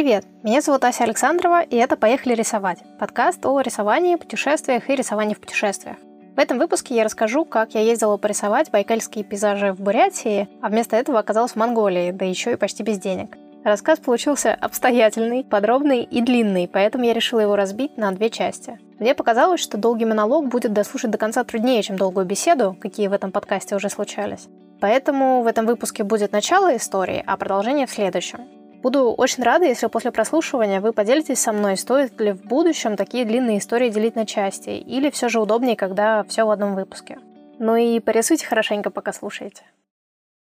Привет! Меня зовут Ася Александрова, и это «Поехали рисовать» – подкаст о рисовании, путешествиях и рисовании в путешествиях. В этом выпуске я расскажу, как я ездила порисовать байкальские пейзажи в Бурятии, а вместо этого оказалась в Монголии, да еще и почти без денег. Рассказ получился обстоятельный, подробный и длинный, поэтому я решила его разбить на две части. Мне показалось, что долгий монолог будет дослушать до конца труднее, чем долгую беседу, какие в этом подкасте уже случались. Поэтому в этом выпуске будет начало истории, а продолжение в следующем. Буду очень рада, если после прослушивания вы поделитесь со мной, стоит ли в будущем такие длинные истории делить на части, или все же удобнее, когда все в одном выпуске. Ну и порисуйте хорошенько, пока слушаете.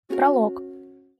Пролог.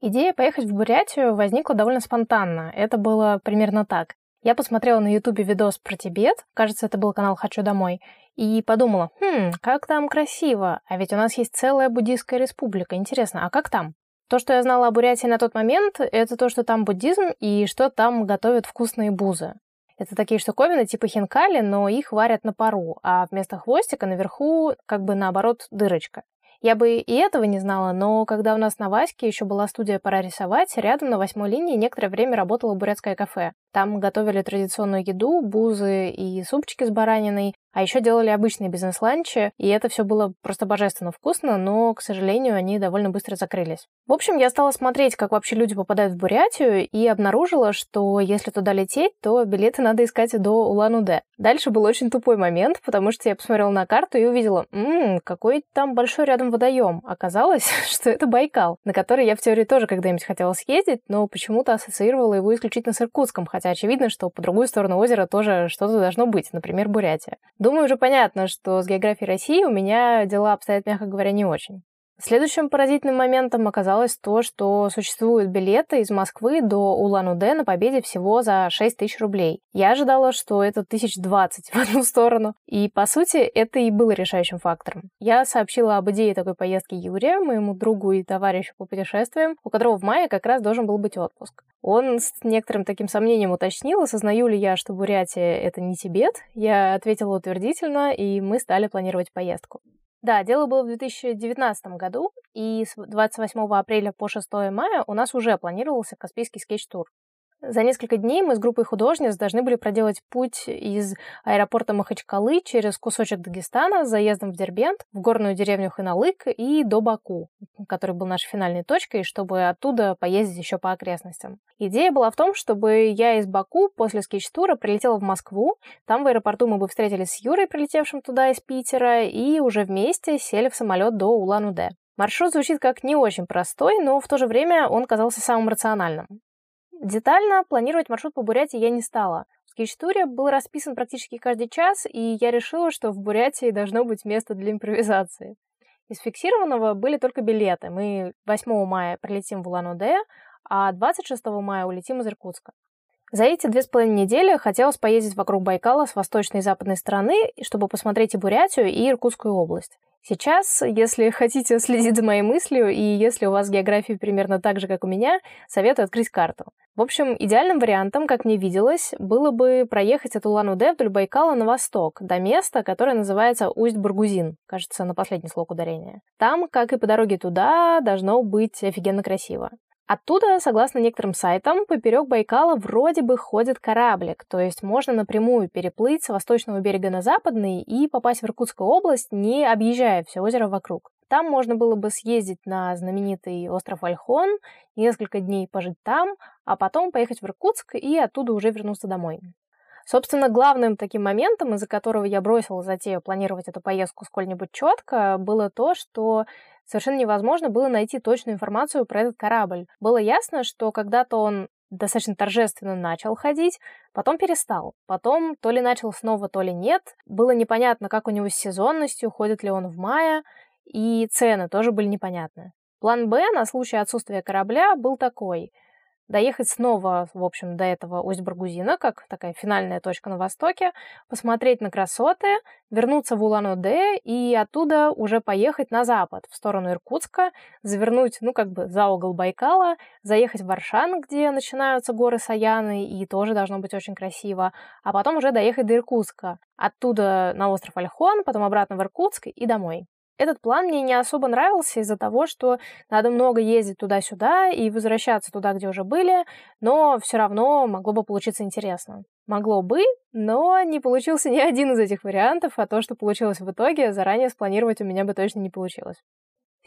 Идея поехать в Бурятию возникла довольно спонтанно. Это было примерно так. Я посмотрела на ютубе видос про Тибет, кажется, это был канал «Хочу домой», и подумала, хм, как там красиво, а ведь у нас есть целая буддийская республика, интересно, а как там? То, что я знала о Бурятии на тот момент, это то, что там буддизм и что там готовят вкусные бузы. Это такие штуковины типа хинкали, но их варят на пару, а вместо хвостика наверху как бы наоборот дырочка. Я бы и этого не знала, но когда у нас на Ваське еще была студия «Пора рисовать», рядом на восьмой линии некоторое время работало бурятское кафе. Там готовили традиционную еду, бузы и супчики с бараниной, а еще делали обычные бизнес-ланчи, и это все было просто божественно вкусно, но, к сожалению, они довольно быстро закрылись. В общем, я стала смотреть, как вообще люди попадают в Бурятию, и обнаружила, что если туда лететь, то билеты надо искать до Улан-Удэ. Дальше был очень тупой момент, потому что я посмотрела на карту и увидела, ммм, какой там большой рядом водоем. Оказалось, что это Байкал, на который я в теории тоже когда-нибудь хотела съездить, но почему-то ассоциировала его исключительно с Иркутском, хотя очевидно, что по другую сторону озера тоже что-то должно быть, например, Бурятия. Думаю, уже понятно, что с географией России у меня дела обстоят, мягко говоря, не очень. Следующим поразительным моментом оказалось то, что существуют билеты из Москвы до Улан-Удэ на Победе всего за 6 тысяч рублей. Я ожидала, что это тысяч двадцать в одну сторону. И, по сути, это и было решающим фактором. Я сообщила об идее такой поездки Юрия, моему другу и товарищу по путешествиям, у которого в мае как раз должен был быть отпуск. Он с некоторым таким сомнением уточнил, осознаю ли я, что Бурятия — это не Тибет. Я ответила утвердительно, и мы стали планировать поездку. Да, дело было в 2019 году, и с 28 апреля по 6 мая у нас уже планировался Каспийский скетч-тур. За несколько дней мы с группой художниц должны были проделать путь из аэропорта Махачкалы через кусочек Дагестана с заездом в Дербент, в горную деревню Ханалык и до Баку, который был нашей финальной точкой, чтобы оттуда поездить еще по окрестностям. Идея была в том, чтобы я из Баку после скетч-тура прилетела в Москву, там в аэропорту мы бы встретились с Юрой, прилетевшим туда из Питера, и уже вместе сели в самолет до Улан-Удэ. Маршрут звучит как не очень простой, но в то же время он казался самым рациональным. Детально планировать маршрут по Бурятии я не стала. В скетч-туре был расписан практически каждый час, и я решила, что в Бурятии должно быть место для импровизации. Из фиксированного были только билеты. Мы 8 мая прилетим в Улан-Удэ, а 26 мая улетим из Иркутска. За эти две с половиной недели хотелось поездить вокруг Байкала с восточной и западной стороны, чтобы посмотреть и Бурятию, и Иркутскую область. Сейчас, если хотите следить за моей мыслью, и если у вас география примерно так же, как у меня, советую открыть карту. В общем, идеальным вариантом, как мне виделось, было бы проехать от Улан-Удэ вдоль Байкала на восток, до места, которое называется Усть-Бургузин, кажется, на последний слог ударения. Там, как и по дороге туда, должно быть офигенно красиво. Оттуда, согласно некоторым сайтам, поперек Байкала вроде бы ходит кораблик, то есть можно напрямую переплыть с восточного берега на западный и попасть в Иркутскую область, не объезжая все озеро вокруг. Там можно было бы съездить на знаменитый остров Альхон, несколько дней пожить там, а потом поехать в Иркутск и оттуда уже вернуться домой. Собственно, главным таким моментом, из-за которого я бросила затею планировать эту поездку сколь-нибудь четко, было то, что совершенно невозможно было найти точную информацию про этот корабль. Было ясно, что когда-то он достаточно торжественно начал ходить, потом перестал. Потом то ли начал снова, то ли нет. Было непонятно, как у него с сезонностью, ходит ли он в мае, и цены тоже были непонятны. План «Б» на случай отсутствия корабля был такой — доехать снова, в общем, до этого Усть-Баргузина, как такая финальная точка на востоке, посмотреть на красоты, вернуться в Улан-Удэ и оттуда уже поехать на запад, в сторону Иркутска, завернуть, ну, как бы за угол Байкала, заехать в Варшан, где начинаются горы Саяны, и тоже должно быть очень красиво, а потом уже доехать до Иркутска. Оттуда на остров Альхон, потом обратно в Иркутск и домой. Этот план мне не особо нравился из-за того, что надо много ездить туда-сюда и возвращаться туда, где уже были, но все равно могло бы получиться интересно. Могло бы, но не получился ни один из этих вариантов, а то, что получилось в итоге, заранее спланировать у меня бы точно не получилось.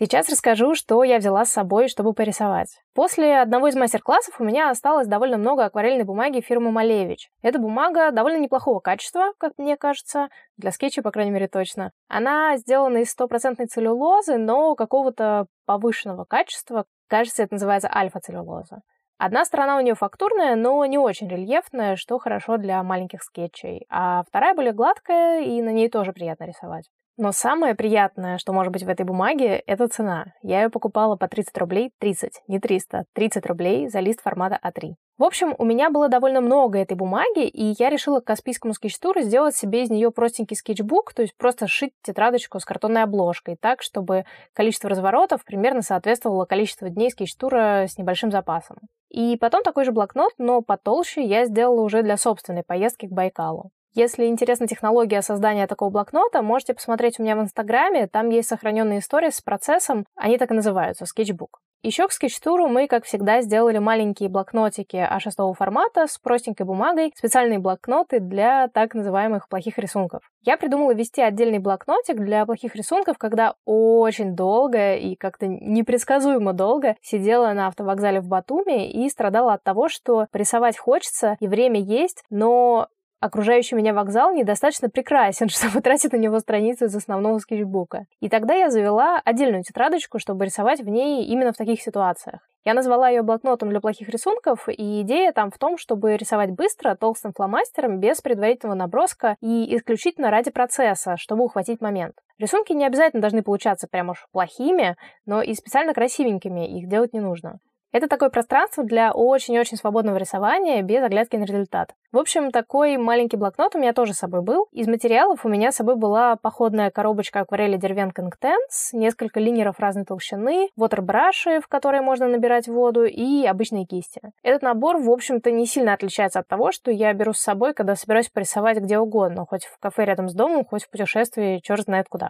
Сейчас расскажу, что я взяла с собой, чтобы порисовать. После одного из мастер-классов у меня осталось довольно много акварельной бумаги фирмы Малевич. Эта бумага довольно неплохого качества, как мне кажется, для скетча, по крайней мере, точно. Она сделана из стопроцентной целлюлозы, но какого-то повышенного качества. Кажется, это называется альфа-целлюлоза. Одна сторона у нее фактурная, но не очень рельефная, что хорошо для маленьких скетчей, а вторая более гладкая, и на ней тоже приятно рисовать. Но самое приятное, что может быть в этой бумаге, это цена. Я ее покупала по 30 рублей, 30, не 300, 30 рублей за лист формата А3. В общем, у меня было довольно много этой бумаги, и я решила к Каспийскому скетчтуру сделать себе из нее простенький скетчбук, то есть просто сшить тетрадочку с картонной обложкой, так, чтобы количество разворотов примерно соответствовало количеству дней скетчтура с небольшим запасом. И потом такой же блокнот, но потолще, я сделала уже для собственной поездки к Байкалу. Если интересна технология создания такого блокнота, можете посмотреть у меня в Инстаграме, там есть сохраненные истории с процессом, они так и называются, скетчбук. Еще к скетчтуру мы, как всегда, сделали маленькие блокнотики А6 формата с простенькой бумагой, специальные блокноты для так называемых плохих рисунков. Я придумала вести отдельный блокнотик для плохих рисунков, когда очень долго и как-то непредсказуемо долго сидела на автовокзале в Батуми и страдала от того, что рисовать хочется и время есть, но окружающий меня вокзал недостаточно прекрасен, чтобы тратить на него страницу из основного скетчбука. И тогда я завела отдельную тетрадочку, чтобы рисовать в ней именно в таких ситуациях. Я назвала ее блокнотом для плохих рисунков, и идея там в том, чтобы рисовать быстро, толстым фломастером, без предварительного наброска и исключительно ради процесса, чтобы ухватить момент. Рисунки не обязательно должны получаться прям уж плохими, но и специально красивенькими, их делать не нужно. Это такое пространство для очень-очень свободного рисования без оглядки на результат. В общем, такой маленький блокнот у меня тоже с собой был. Из материалов у меня с собой была походная коробочка акварели Дервен Конктенс, несколько линеров разной толщины, вотербраши, в которые можно набирать воду, и обычные кисти. Этот набор, в общем-то, не сильно отличается от того, что я беру с собой, когда собираюсь порисовать где угодно, хоть в кафе рядом с домом, хоть в путешествии черт знает куда.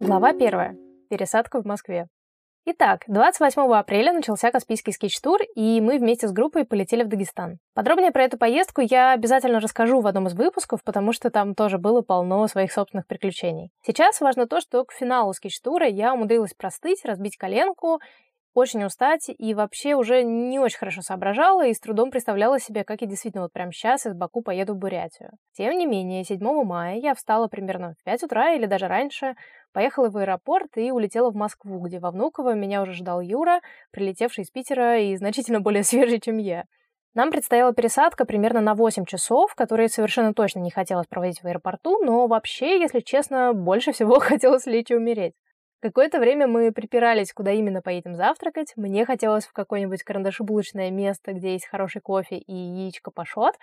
Глава первая. Пересадка в Москве. Итак, 28 апреля начался Каспийский скетч-тур, и мы вместе с группой полетели в Дагестан. Подробнее про эту поездку я обязательно расскажу в одном из выпусков, потому что там тоже было полно своих собственных приключений. Сейчас важно то, что к финалу скетч-тура я умудрилась простыть, разбить коленку очень устать и вообще уже не очень хорошо соображала и с трудом представляла себе, как я действительно вот прямо сейчас из Баку поеду в Бурятию. Тем не менее, 7 мая я встала примерно в 5 утра или даже раньше, поехала в аэропорт и улетела в Москву, где во Внуково меня уже ждал Юра, прилетевший из Питера и значительно более свежий, чем я. Нам предстояла пересадка примерно на 8 часов, которые совершенно точно не хотелось проводить в аэропорту, но вообще, если честно, больше всего хотелось лечь и умереть. Какое-то время мы припирались, куда именно поедем завтракать. Мне хотелось в какое-нибудь карандашебулочное место, где есть хороший кофе и яичко пашот,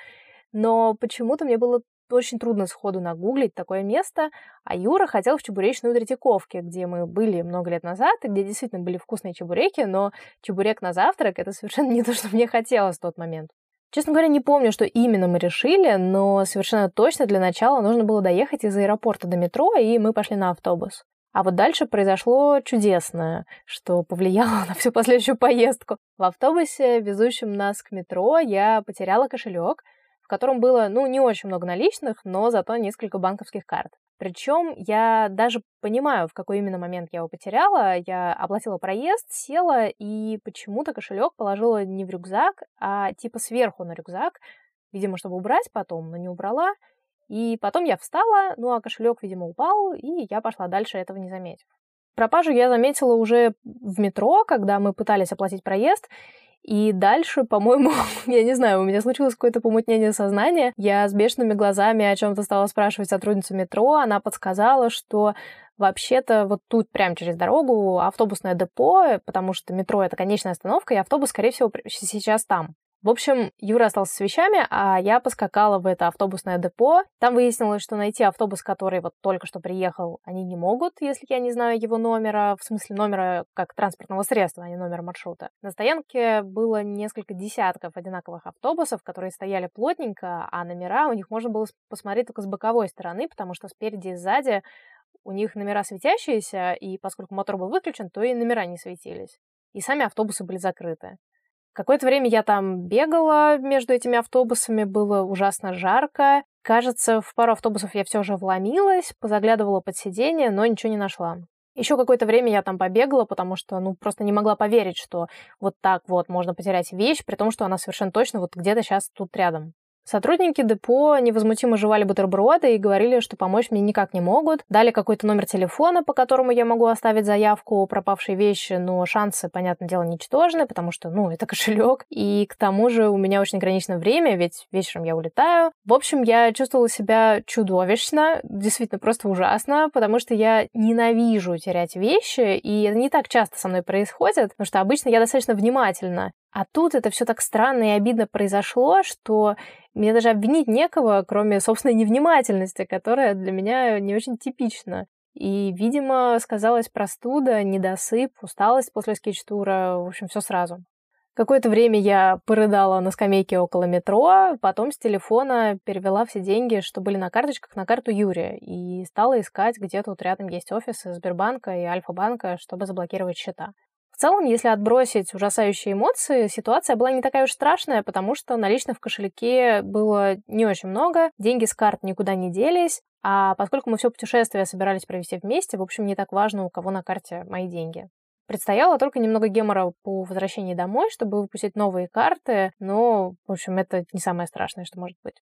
но почему-то мне было очень трудно сходу нагуглить такое место, а Юра хотел в чебуречную Третьяковке, где мы были много лет назад, и где действительно были вкусные чебуреки, но чебурек на завтрак — это совершенно не то, что мне хотелось в тот момент. Честно говоря, не помню, что именно мы решили, но совершенно точно для начала нужно было доехать из аэропорта до метро, и мы пошли на автобус. А вот дальше произошло чудесное, что повлияло на всю последующую поездку. В автобусе, везущем нас к метро, я потеряла кошелек, в котором было, ну, не очень много наличных, но зато несколько банковских карт. Причем я даже понимаю, в какой именно момент я его потеряла. Я оплатила проезд, села и почему-то кошелек положила не в рюкзак, а типа сверху на рюкзак, видимо, чтобы убрать потом, но не убрала. И потом я встала, ну а кошелек, видимо, упал, и я пошла дальше, этого не заметив. Пропажу я заметила уже в метро, когда мы пытались оплатить проезд, и дальше, по-моему, я не знаю, у меня случилось какое-то помутнение сознания. Я с бешеными глазами о чем-то стала спрашивать сотрудницу метро. Она подсказала, что вообще-то вот тут прямо через дорогу автобусное депо, потому что метро — это конечная остановка, и автобус, скорее всего, сейчас там. В общем, Юра остался с вещами, а я поскакала в это автобусное депо. Там выяснилось, что найти автобус, который вот только что приехал, они не могут, если я не знаю его номера, в смысле номера как транспортного средства, а не номера маршрута. На стоянке было несколько десятков одинаковых автобусов, которые стояли плотненько, а номера у них можно было посмотреть только с боковой стороны, потому что спереди и сзади У них номера светящиеся, и поскольку мотор был выключен, то и номера не светились. И сами автобусы были закрыты. Какое-то время я там бегала между этими автобусами, было ужасно жарко. Кажется, в пару автобусов я все же вломилась, позаглядывала под сиденье, но ничего не нашла. Еще какое-то время я там побегала, потому что, ну, просто не могла поверить, что вот так вот можно потерять вещь, при том, что она совершенно точно вот где-то сейчас тут рядом. Сотрудники депо невозмутимо жевали бутерброды и говорили, что помочь мне никак не могут. Дали какой-то номер телефона, по которому я могу оставить заявку о пропавшей вещи, но шансы, понятное дело, ничтожны, потому что, ну, это кошелек. И к тому же у меня очень ограниченное время, ведь вечером я улетаю. В общем, я чувствовала себя чудовищно, действительно просто ужасно, потому что я ненавижу терять вещи, и это не так часто со мной происходит, потому что обычно я достаточно внимательна а тут это все так странно и обидно произошло, что мне даже обвинить некого, кроме собственной невнимательности, которая для меня не очень типична. И, видимо, сказалась простуда, недосып, усталость после скетч-тура, в общем, все сразу. Какое-то время я порыдала на скамейке около метро, потом с телефона перевела все деньги, что были на карточках, на карту Юрия, и стала искать, где тут рядом есть офисы Сбербанка и Альфа-банка, чтобы заблокировать счета. В целом, если отбросить ужасающие эмоции, ситуация была не такая уж страшная, потому что наличных в кошельке было не очень много, деньги с карт никуда не делись, а поскольку мы все путешествие собирались провести вместе, в общем, не так важно, у кого на карте мои деньги. Предстояло только немного гемора по возвращении домой, чтобы выпустить новые карты, но, в общем, это не самое страшное, что может быть.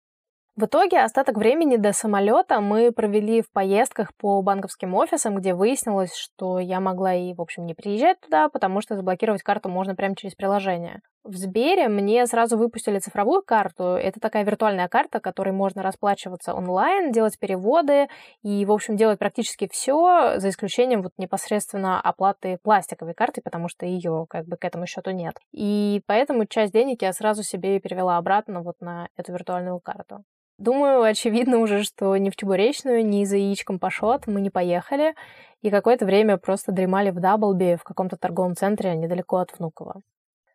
В итоге остаток времени до самолета мы провели в поездках по банковским офисам, где выяснилось, что я могла и, в общем, не приезжать туда, потому что заблокировать карту можно прямо через приложение. В Сбере мне сразу выпустили цифровую карту. Это такая виртуальная карта, которой можно расплачиваться онлайн, делать переводы и, в общем, делать практически все, за исключением вот непосредственно оплаты пластиковой карты, потому что ее как бы к этому счету нет. И поэтому часть денег я сразу себе перевела обратно вот на эту виртуальную карту. Думаю, очевидно уже, что ни в Чебуречную, ни за яичком Пашот мы не поехали, и какое-то время просто дремали в Даблби в каком-то торговом центре недалеко от Внуково.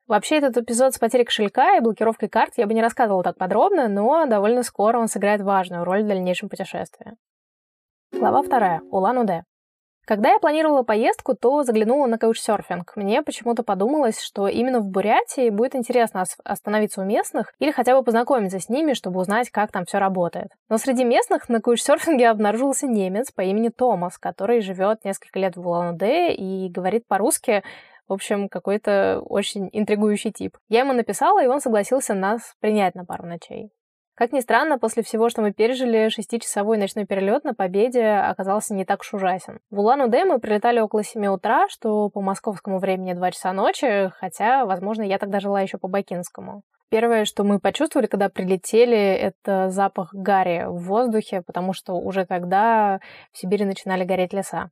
Вообще, этот эпизод с потерей кошелька и блокировкой карт я бы не рассказывала так подробно, но довольно скоро он сыграет важную роль в дальнейшем путешествии. Глава вторая. Улан-Удэ. Когда я планировала поездку, то заглянула на каучсерфинг. Мне почему-то подумалось, что именно в Бурятии будет интересно остановиться у местных или хотя бы познакомиться с ними, чтобы узнать, как там все работает. Но среди местных на каучсерфинге обнаружился немец по имени Томас, который живет несколько лет в Улан-Удэ и говорит по-русски, в общем, какой-то очень интригующий тип. Я ему написала, и он согласился нас принять на пару ночей. Как ни странно, после всего, что мы пережили, шестичасовой ночной перелет на Победе оказался не так уж ужасен. В Улан-Удэ мы прилетали около 7 утра, что по московскому времени 2 часа ночи, хотя, возможно, я тогда жила еще по бакинскому. Первое, что мы почувствовали, когда прилетели, это запах гари в воздухе, потому что уже тогда в Сибири начинали гореть леса.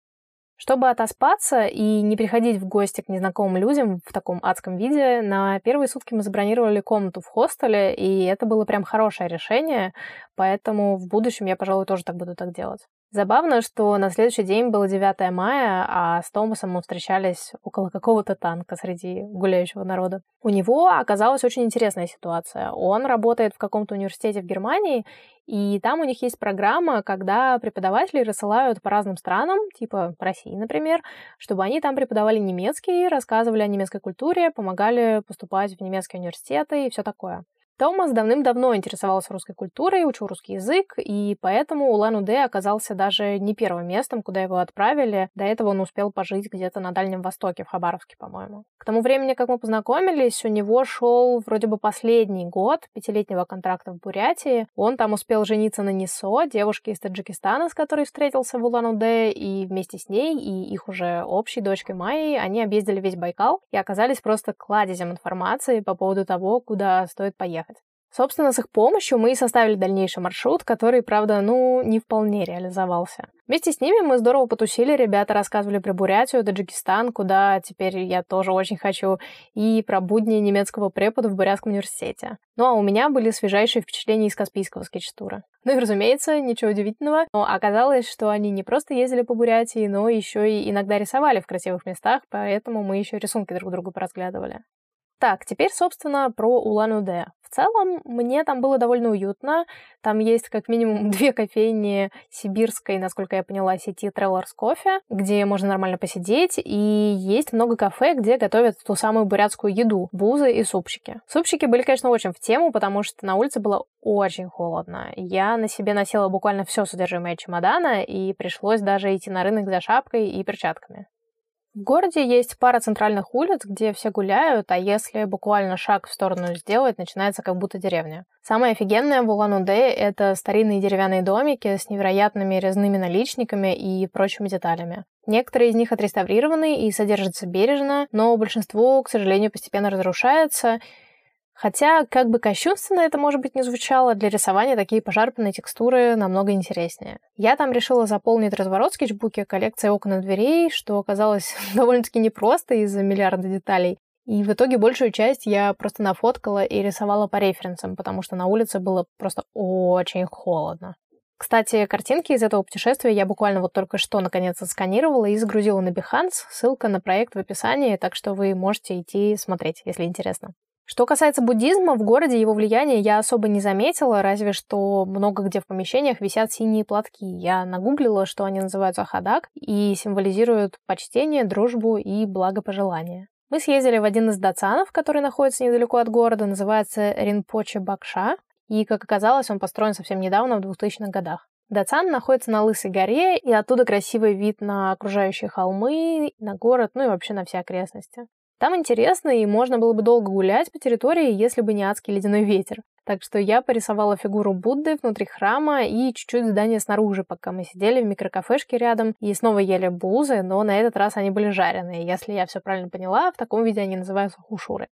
Чтобы отоспаться и не приходить в гости к незнакомым людям в таком адском виде, на первые сутки мы забронировали комнату в хостеле, и это было прям хорошее решение, поэтому в будущем я, пожалуй, тоже так буду так делать. Забавно, что на следующий день было 9 мая, а с Томасом мы встречались около какого-то танка среди гуляющего народа. У него оказалась очень интересная ситуация. Он работает в каком-то университете в Германии, и там у них есть программа, когда преподаватели рассылают по разным странам, типа России, например, чтобы они там преподавали немецкий, рассказывали о немецкой культуре, помогали поступать в немецкие университеты и все такое. Томас давным-давно интересовался русской культурой, учил русский язык, и поэтому Улан-Удэ оказался даже не первым местом, куда его отправили. До этого он успел пожить где-то на Дальнем Востоке, в Хабаровске, по-моему. К тому времени, как мы познакомились, у него шел вроде бы последний год пятилетнего контракта в Бурятии. Он там успел жениться на Нисо, девушке из Таджикистана, с которой встретился в Улан-Удэ, и вместе с ней и их уже общей дочкой Майей они объездили весь Байкал и оказались просто кладезем информации по поводу того, куда стоит поехать. Собственно, с их помощью мы и составили дальнейший маршрут, который, правда, ну, не вполне реализовался. Вместе с ними мы здорово потусили, ребята рассказывали про Бурятию, Таджикистан, куда теперь я тоже очень хочу, и про будни немецкого препода в Бурятском университете. Ну а у меня были свежайшие впечатления из Каспийского скетчтура. Ну и, разумеется, ничего удивительного, но оказалось, что они не просто ездили по Бурятии, но еще и иногда рисовали в красивых местах, поэтому мы еще рисунки друг другу поразглядывали. Так, теперь, собственно, про Улан-Удэ. В целом, мне там было довольно уютно. Там есть как минимум две кофейни сибирской, насколько я поняла, сети Travelers Coffee, где можно нормально посидеть, и есть много кафе, где готовят ту самую бурятскую еду, бузы и супчики. Супчики были, конечно, очень в тему, потому что на улице было очень холодно. Я на себе носила буквально все содержимое чемодана, и пришлось даже идти на рынок за шапкой и перчатками. В городе есть пара центральных улиц, где все гуляют, а если буквально шаг в сторону сделать, начинается как будто деревня. Самое офигенное в Улан-Удэ — это старинные деревянные домики с невероятными резными наличниками и прочими деталями. Некоторые из них отреставрированы и содержатся бережно, но большинство, к сожалению, постепенно разрушается, Хотя, как бы кощунственно это, может быть, не звучало, для рисования такие пожарпанные текстуры намного интереснее. Я там решила заполнить разворот скетчбуки коллекцией окон и дверей, что оказалось довольно-таки непросто из-за миллиарда деталей. И в итоге большую часть я просто нафоткала и рисовала по референсам, потому что на улице было просто очень холодно. Кстати, картинки из этого путешествия я буквально вот только что наконец отсканировала и загрузила на Behance. Ссылка на проект в описании, так что вы можете идти смотреть, если интересно. Что касается буддизма, в городе его влияние я особо не заметила, разве что много где в помещениях висят синие платки. Я нагуглила, что они называются хадак и символизируют почтение, дружбу и благопожелание. Мы съездили в один из дацанов, который находится недалеко от города, называется Ринпоче Бакша, и, как оказалось, он построен совсем недавно, в 2000-х годах. Дацан находится на Лысой горе, и оттуда красивый вид на окружающие холмы, на город, ну и вообще на все окрестности. Там интересно, и можно было бы долго гулять по территории, если бы не адский ледяной ветер. Так что я порисовала фигуру Будды внутри храма и чуть-чуть здания снаружи, пока мы сидели в микрокафешке рядом и снова ели бузы, но на этот раз они были жареные. Если я все правильно поняла, в таком виде они называются хушуры.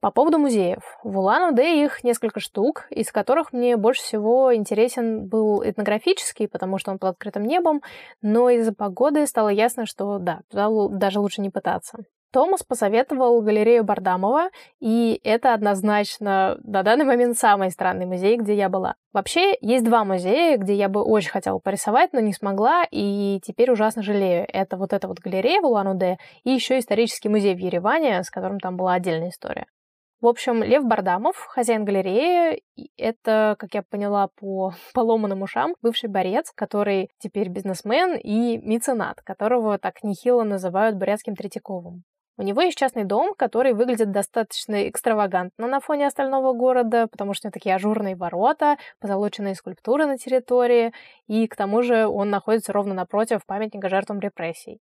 По поводу музеев. В Улан-Удэ их несколько штук, из которых мне больше всего интересен был этнографический, потому что он под открытым небом, но из-за погоды стало ясно, что да, туда даже лучше не пытаться. Томас посоветовал галерею Бардамова, и это однозначно на данный момент самый странный музей, где я была. Вообще, есть два музея, где я бы очень хотела порисовать, но не смогла, и теперь ужасно жалею. Это вот эта вот галерея в Улан-Удэ и еще исторический музей в Ереване, с которым там была отдельная история. В общем, Лев Бардамов, хозяин галереи, это, как я поняла по поломанным ушам, бывший борец, который теперь бизнесмен и меценат, которого так нехило называют бурятским Третьяковым. У него есть частный дом, который выглядит достаточно экстравагантно на фоне остального города, потому что у него такие ажурные ворота, позолоченные скульптуры на территории, и к тому же он находится ровно напротив памятника жертвам репрессий.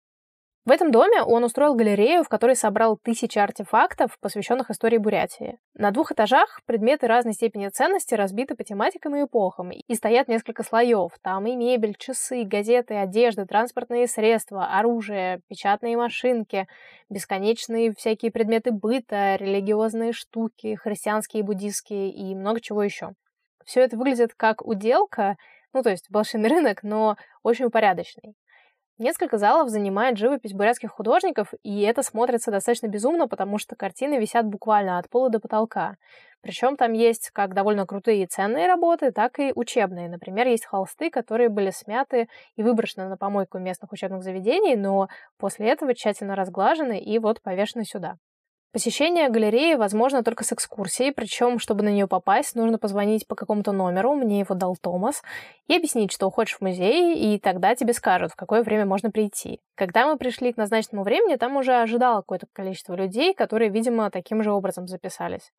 В этом доме он устроил галерею, в которой собрал тысячи артефактов, посвященных истории Бурятии. На двух этажах предметы разной степени ценности разбиты по тематикам и эпохам, и стоят несколько слоев. Там и мебель, часы, газеты, одежда, транспортные средства, оружие, печатные машинки, бесконечные всякие предметы быта, религиозные штуки, христианские и буддийские и много чего еще. Все это выглядит как уделка, ну то есть блошиный рынок, но очень упорядочный. Несколько залов занимает живопись бурятских художников, и это смотрится достаточно безумно, потому что картины висят буквально от пола до потолка. Причем там есть как довольно крутые и ценные работы, так и учебные. Например, есть холсты, которые были смяты и выброшены на помойку местных учебных заведений, но после этого тщательно разглажены и вот повешены сюда. Посещение галереи возможно только с экскурсией, причем, чтобы на нее попасть, нужно позвонить по какому-то номеру, мне его дал Томас, и объяснить, что уходишь в музей, и тогда тебе скажут, в какое время можно прийти. Когда мы пришли к назначенному времени, там уже ожидало какое-то количество людей, которые, видимо, таким же образом записались.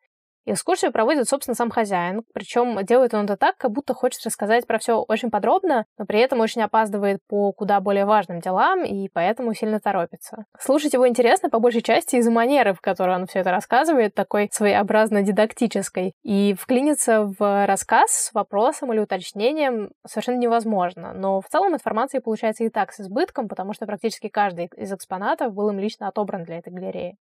Экскурсию проводит, собственно, сам хозяин. Причем делает он это так, как будто хочет рассказать про все очень подробно, но при этом очень опаздывает по куда более важным делам и поэтому сильно торопится. Слушать его интересно по большей части из-за манеры, в которой он все это рассказывает, такой своеобразно дидактической. И вклиниться в рассказ с вопросом или уточнением совершенно невозможно. Но в целом информации получается и так с избытком, потому что практически каждый из экспонатов был им лично отобран для этой галереи.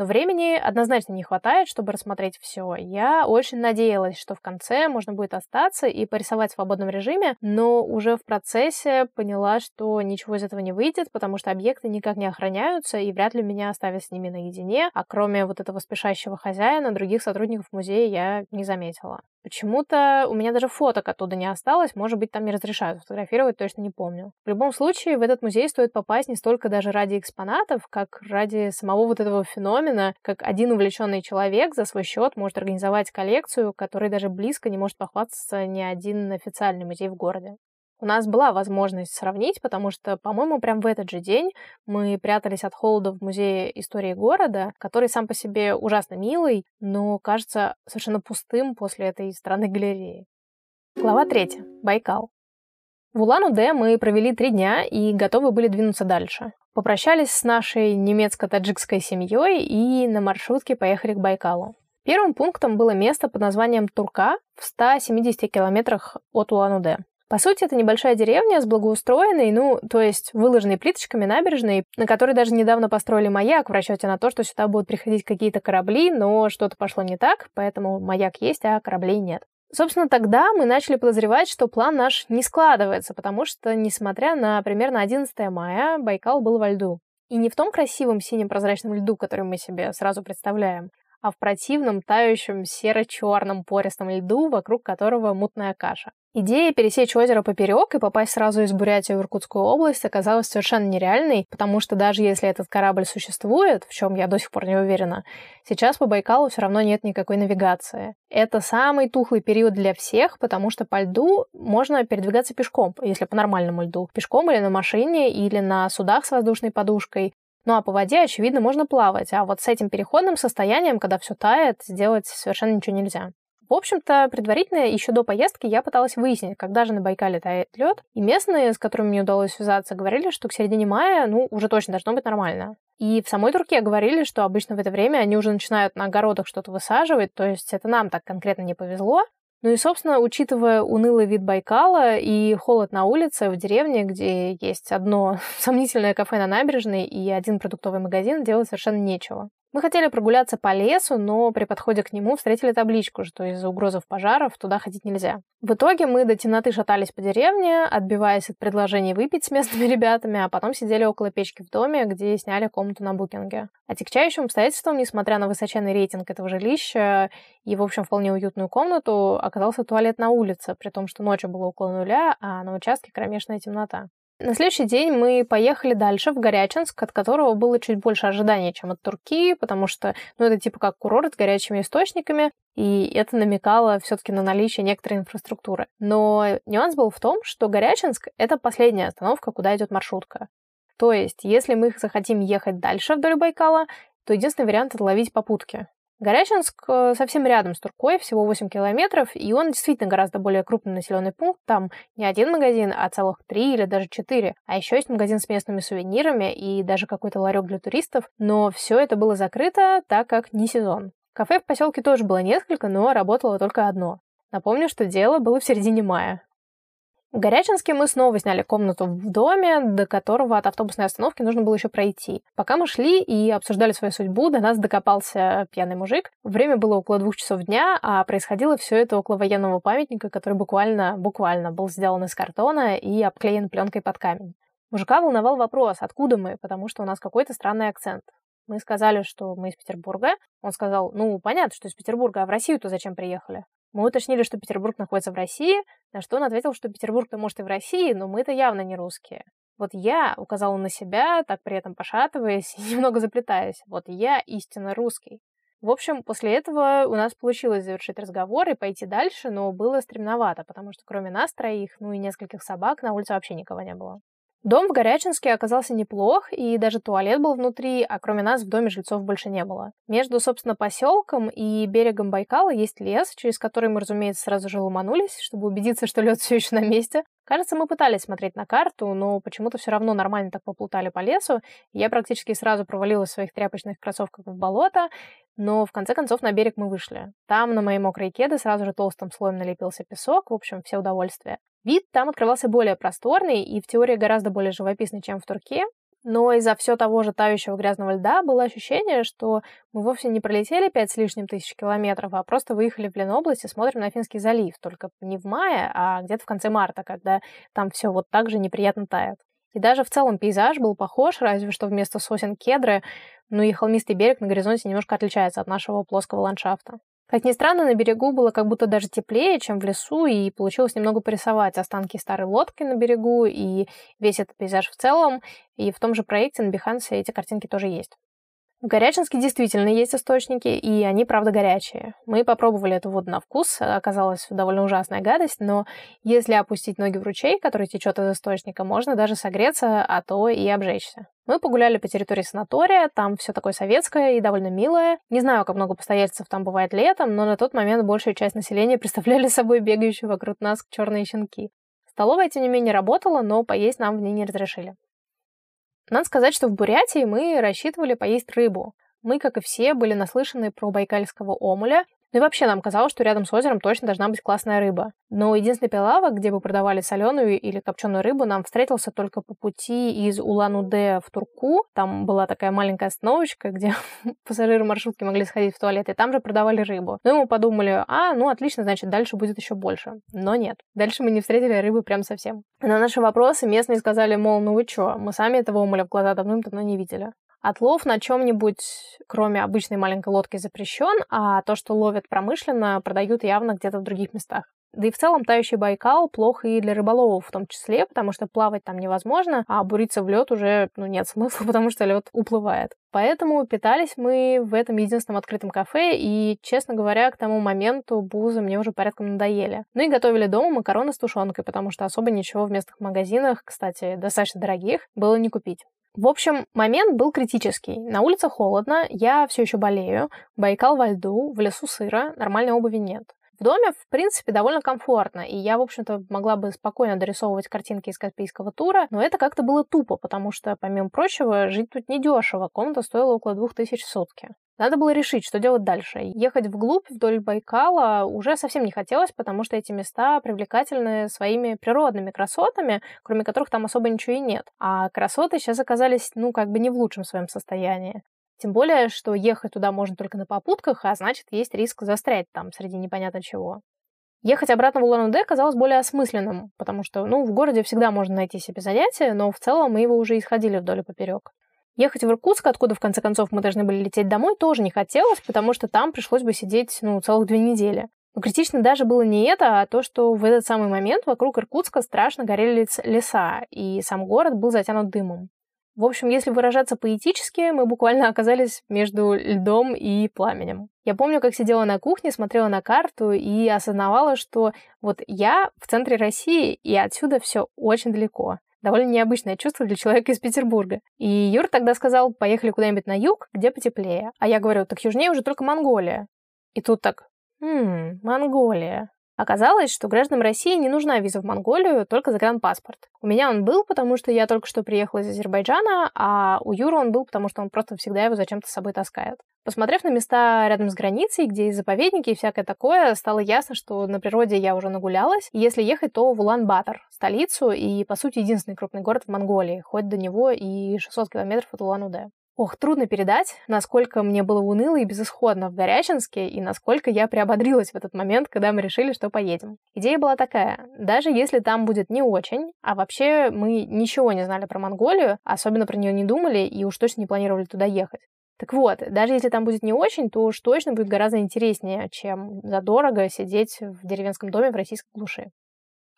Но времени однозначно не хватает, чтобы рассмотреть все. Я очень надеялась, что в конце можно будет остаться и порисовать в свободном режиме, но уже в процессе поняла, что ничего из этого не выйдет, потому что объекты никак не охраняются, и вряд ли меня оставят с ними наедине, а кроме вот этого спешащего хозяина, других сотрудников музея я не заметила. Почему-то у меня даже фоток оттуда не осталось, может быть, там не разрешают фотографировать, точно не помню. В любом случае, в этот музей стоит попасть не столько даже ради экспонатов, как ради самого вот этого феномена, как один увлеченный человек за свой счет может организовать коллекцию, которой даже близко не может похвастаться ни один официальный музей в городе у нас была возможность сравнить, потому что, по-моему, прям в этот же день мы прятались от холода в Музее истории города, который сам по себе ужасно милый, но кажется совершенно пустым после этой странной галереи. Глава третья. Байкал. В Улан-Удэ мы провели три дня и готовы были двинуться дальше. Попрощались с нашей немецко-таджикской семьей и на маршрутке поехали к Байкалу. Первым пунктом было место под названием Турка в 170 километрах от Улан-Удэ. По сути, это небольшая деревня с благоустроенной, ну, то есть выложенной плиточками набережной, на которой даже недавно построили маяк в расчете на то, что сюда будут приходить какие-то корабли, но что-то пошло не так, поэтому маяк есть, а кораблей нет. Собственно, тогда мы начали подозревать, что план наш не складывается, потому что, несмотря на примерно 11 мая, Байкал был во льду. И не в том красивом синем прозрачном льду, который мы себе сразу представляем, а в противном, тающем серо-черном пористом льду, вокруг которого мутная каша. Идея пересечь озеро поперек и попасть сразу из Бурятии в Иркутскую область оказалась совершенно нереальной, потому что даже если этот корабль существует, в чем я до сих пор не уверена, сейчас по Байкалу все равно нет никакой навигации. Это самый тухлый период для всех, потому что по льду можно передвигаться пешком, если по нормальному льду. Пешком или на машине, или на судах с воздушной подушкой. Ну а по воде, очевидно, можно плавать, а вот с этим переходным состоянием, когда все тает, сделать совершенно ничего нельзя. В общем-то, предварительно, еще до поездки, я пыталась выяснить, когда же на Байкале тает лед. И местные, с которыми мне удалось связаться, говорили, что к середине мая, ну, уже точно должно быть нормально. И в самой Турке говорили, что обычно в это время они уже начинают на огородах что-то высаживать, то есть это нам так конкретно не повезло. Ну и, собственно, учитывая унылый вид Байкала и холод на улице в деревне, где есть одно сомнительное кафе на набережной и один продуктовый магазин, делать совершенно нечего. Мы хотели прогуляться по лесу, но при подходе к нему встретили табличку, что из-за угрозов пожаров туда ходить нельзя. В итоге мы до темноты шатались по деревне, отбиваясь от предложений выпить с местными ребятами, а потом сидели около печки в доме, где сняли комнату на букинге. Отягчающим обстоятельством, несмотря на высоченный рейтинг этого жилища и, в общем, вполне уютную комнату, оказался туалет на улице, при том, что ночью было около нуля, а на участке кромешная темнота. На следующий день мы поехали дальше, в Горячинск, от которого было чуть больше ожиданий, чем от Турки, потому что, ну, это типа как курорт с горячими источниками, и это намекало все-таки на наличие некоторой инфраструктуры. Но нюанс был в том, что Горячинск — это последняя остановка, куда идет маршрутка. То есть, если мы захотим ехать дальше вдоль Байкала, то единственный вариант — ловить попутки. Горячинск э, совсем рядом с Туркой, всего 8 километров, и он действительно гораздо более крупный населенный пункт. Там не один магазин, а целых три или даже четыре. А еще есть магазин с местными сувенирами и даже какой-то ларек для туристов. Но все это было закрыто, так как не сезон. Кафе в поселке тоже было несколько, но работало только одно. Напомню, что дело было в середине мая. В Горячинске мы снова сняли комнату в доме, до которого от автобусной остановки нужно было еще пройти. Пока мы шли и обсуждали свою судьбу, до нас докопался пьяный мужик. Время было около двух часов дня, а происходило все это около военного памятника, который буквально, буквально был сделан из картона и обклеен пленкой под камень. Мужика волновал вопрос, откуда мы, потому что у нас какой-то странный акцент. Мы сказали, что мы из Петербурга. Он сказал, ну, понятно, что из Петербурга, а в Россию-то зачем приехали? Мы уточнили, что Петербург находится в России, на что он ответил, что Петербург-то может и в России, но мы-то явно не русские. Вот я указала на себя, так при этом пошатываясь и немного заплетаясь. Вот я истинно русский. В общем, после этого у нас получилось завершить разговор и пойти дальше, но было стремновато, потому что кроме нас троих, ну и нескольких собак, на улице вообще никого не было. Дом в Горячинске оказался неплох, и даже туалет был внутри, а кроме нас в доме жильцов больше не было. Между, собственно, поселком и берегом Байкала есть лес, через который мы, разумеется, сразу же ломанулись, чтобы убедиться, что лед все еще на месте. Кажется, мы пытались смотреть на карту, но почему-то все равно нормально так поплутали по лесу. Я практически сразу провалилась в своих тряпочных кроссовках в болото, но в конце концов на берег мы вышли. Там на мои мокрые кеды сразу же толстым слоем налепился песок, в общем, все удовольствие. Вид там открывался более просторный и в теории гораздо более живописный, чем в Турке, но из-за все того же тающего грязного льда было ощущение, что мы вовсе не пролетели пять с лишним тысяч километров, а просто выехали в Ленобласть и смотрим на Афинский залив, только не в мае, а где-то в конце марта, когда там все вот так же неприятно тает. И даже в целом пейзаж был похож, разве что вместо сосен кедры, ну и холмистый берег на горизонте немножко отличается от нашего плоского ландшафта. Как ни странно, на берегу было как будто даже теплее, чем в лесу, и получилось немного порисовать останки старой лодки на берегу и весь этот пейзаж в целом. И в том же проекте на Behance эти картинки тоже есть. В Горячинске действительно есть источники, и они, правда, горячие. Мы попробовали эту воду на вкус, оказалась довольно ужасная гадость, но если опустить ноги в ручей, который течет из источника, можно даже согреться, а то и обжечься. Мы погуляли по территории санатория, там все такое советское и довольно милое. Не знаю, как много постояльцев там бывает летом, но на тот момент большая часть населения представляли собой бегающие вокруг нас черные щенки. Столовая, тем не менее, работала, но поесть нам в ней не разрешили. Надо сказать, что в Бурятии мы рассчитывали поесть рыбу. Мы, как и все, были наслышаны про байкальского омуля, ну и вообще нам казалось, что рядом с озером точно должна быть классная рыба. Но единственный прилавок, где бы продавали соленую или копченую рыбу, нам встретился только по пути из Улан-Удэ в Турку. Там была такая маленькая остановочка, где пассажиры маршрутки могли сходить в туалет, и там же продавали рыбу. Ну и мы подумали, а, ну отлично, значит, дальше будет еще больше. Но нет. Дальше мы не встретили рыбы прям совсем. На наши вопросы местные сказали, мол, ну вы чё, мы сами этого омуля в глаза давным-давно не видели. Отлов на чем-нибудь, кроме обычной маленькой лодки, запрещен, а то, что ловят промышленно, продают явно где-то в других местах. Да и в целом тающий Байкал плохо и для рыболовов в том числе, потому что плавать там невозможно, а буриться в лед уже ну, нет смысла, потому что лед уплывает. Поэтому питались мы в этом единственном открытом кафе, и, честно говоря, к тому моменту бузы мне уже порядком надоели. Ну и готовили дома макароны с тушенкой, потому что особо ничего в местных магазинах, кстати, достаточно дорогих, было не купить. В общем, момент был критический. На улице холодно, я все еще болею, Байкал во льду, в лесу сыро, нормальной обуви нет. В доме, в принципе, довольно комфортно, и я, в общем-то, могла бы спокойно дорисовывать картинки из Каспийского тура, но это как-то было тупо, потому что, помимо прочего, жить тут недешево, комната стоила около двух тысяч в сутки. Надо было решить, что делать дальше. Ехать вглубь вдоль Байкала уже совсем не хотелось, потому что эти места привлекательны своими природными красотами, кроме которых там особо ничего и нет. А красоты сейчас оказались, ну, как бы не в лучшем своем состоянии. Тем более, что ехать туда можно только на попутках, а значит, есть риск застрять там среди непонятно чего. Ехать обратно в Улан-Удэ казалось более осмысленным, потому что, ну, в городе всегда можно найти себе занятие, но в целом мы его уже исходили вдоль и поперек. Ехать в Иркутск, откуда, в конце концов, мы должны были лететь домой, тоже не хотелось, потому что там пришлось бы сидеть, ну, целых две недели. Но критично даже было не это, а то, что в этот самый момент вокруг Иркутска страшно горели леса, и сам город был затянут дымом. В общем, если выражаться поэтически, мы буквально оказались между льдом и пламенем. Я помню, как сидела на кухне, смотрела на карту и осознавала, что вот я в центре России, и отсюда все очень далеко. Довольно необычное чувство для человека из Петербурга. И Юр тогда сказал, поехали куда-нибудь на юг, где потеплее. А я говорю, так южнее уже только Монголия. И тут так, хм, Монголия. Оказалось, что гражданам России не нужна виза в Монголию, только загранпаспорт. У меня он был, потому что я только что приехала из Азербайджана, а у Юры он был, потому что он просто всегда его зачем-то с собой таскает. Посмотрев на места рядом с границей, где есть заповедники и всякое такое, стало ясно, что на природе я уже нагулялась. И если ехать, то в Улан-Батор, столицу и, по сути, единственный крупный город в Монголии, хоть до него и 600 километров от Улан-Удэ. Ох, трудно передать, насколько мне было уныло и безысходно в Горячинске, и насколько я приободрилась в этот момент, когда мы решили, что поедем. Идея была такая, даже если там будет не очень, а вообще мы ничего не знали про Монголию, особенно про нее не думали и уж точно не планировали туда ехать. Так вот, даже если там будет не очень, то уж точно будет гораздо интереснее, чем задорого сидеть в деревенском доме в российской глуши.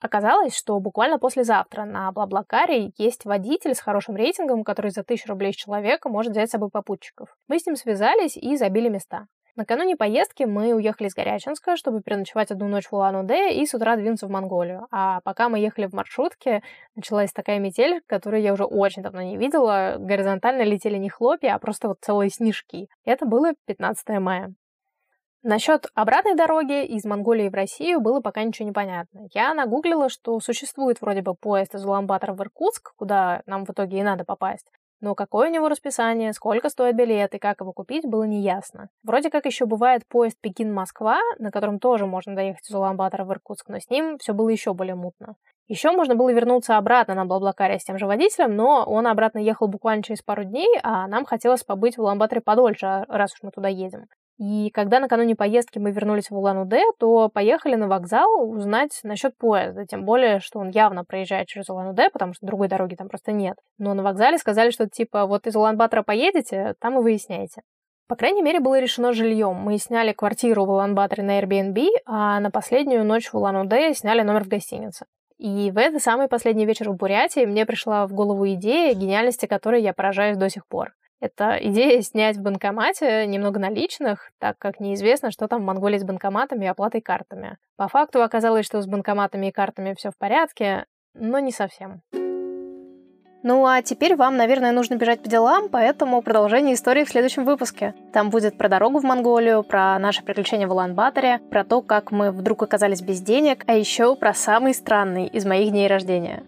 Оказалось, что буквально послезавтра на Блаблакаре есть водитель с хорошим рейтингом, который за тысячу рублей с человека может взять с собой попутчиков. Мы с ним связались и забили места. Накануне поездки мы уехали из Горячинска, чтобы переночевать одну ночь в Улан-Удэ и с утра двинуться в Монголию. А пока мы ехали в маршрутке, началась такая метель, которую я уже очень давно не видела. Горизонтально летели не хлопья, а просто вот целые снежки. Это было 15 мая. Насчет обратной дороги из Монголии в Россию было пока ничего не понятно. Я нагуглила, что существует вроде бы поезд из Улан-Батора в Иркутск, куда нам в итоге и надо попасть. Но какое у него расписание, сколько стоит билет и как его купить, было неясно. Вроде как еще бывает поезд Пекин-Москва, на котором тоже можно доехать из Улан-Батора в Иркутск, но с ним все было еще более мутно. Еще можно было вернуться обратно на Блаблакаре с тем же водителем, но он обратно ехал буквально через пару дней, а нам хотелось побыть в Улан-Баторе подольше, раз уж мы туда едем. И когда накануне поездки мы вернулись в Улан-Удэ, то поехали на вокзал узнать насчет поезда, тем более, что он явно проезжает через Улан-Удэ, потому что другой дороги там просто нет. Но на вокзале сказали, что типа вот из Улан-Батора поедете, там и выясняете. По крайней мере, было решено жильем. Мы сняли квартиру в Улан-Баторе на Airbnb, а на последнюю ночь в Улан-Удэ сняли номер в гостинице. И в этот самый последний вечер в Бурятии мне пришла в голову идея, гениальности которой я поражаюсь до сих пор. Это идея снять в банкомате немного наличных, так как неизвестно, что там в Монголии с банкоматами и оплатой картами. По факту оказалось, что с банкоматами и картами все в порядке, но не совсем. Ну а теперь вам, наверное, нужно бежать по делам, поэтому продолжение истории в следующем выпуске. Там будет про дорогу в Монголию, про наши приключения в Улан-Баторе, про то, как мы вдруг оказались без денег, а еще про самый странный из моих дней рождения.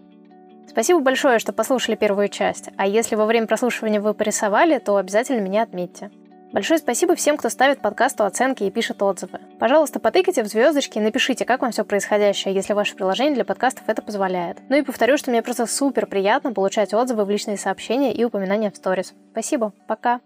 Спасибо большое, что послушали первую часть, а если во время прослушивания вы порисовали, то обязательно меня отметьте. Большое спасибо всем, кто ставит подкасту оценки и пишет отзывы. Пожалуйста, потыкайте в звездочки и напишите, как вам все происходящее, если ваше приложение для подкастов это позволяет. Ну и повторю, что мне просто супер приятно получать отзывы в личные сообщения и упоминания в сторис. Спасибо, пока!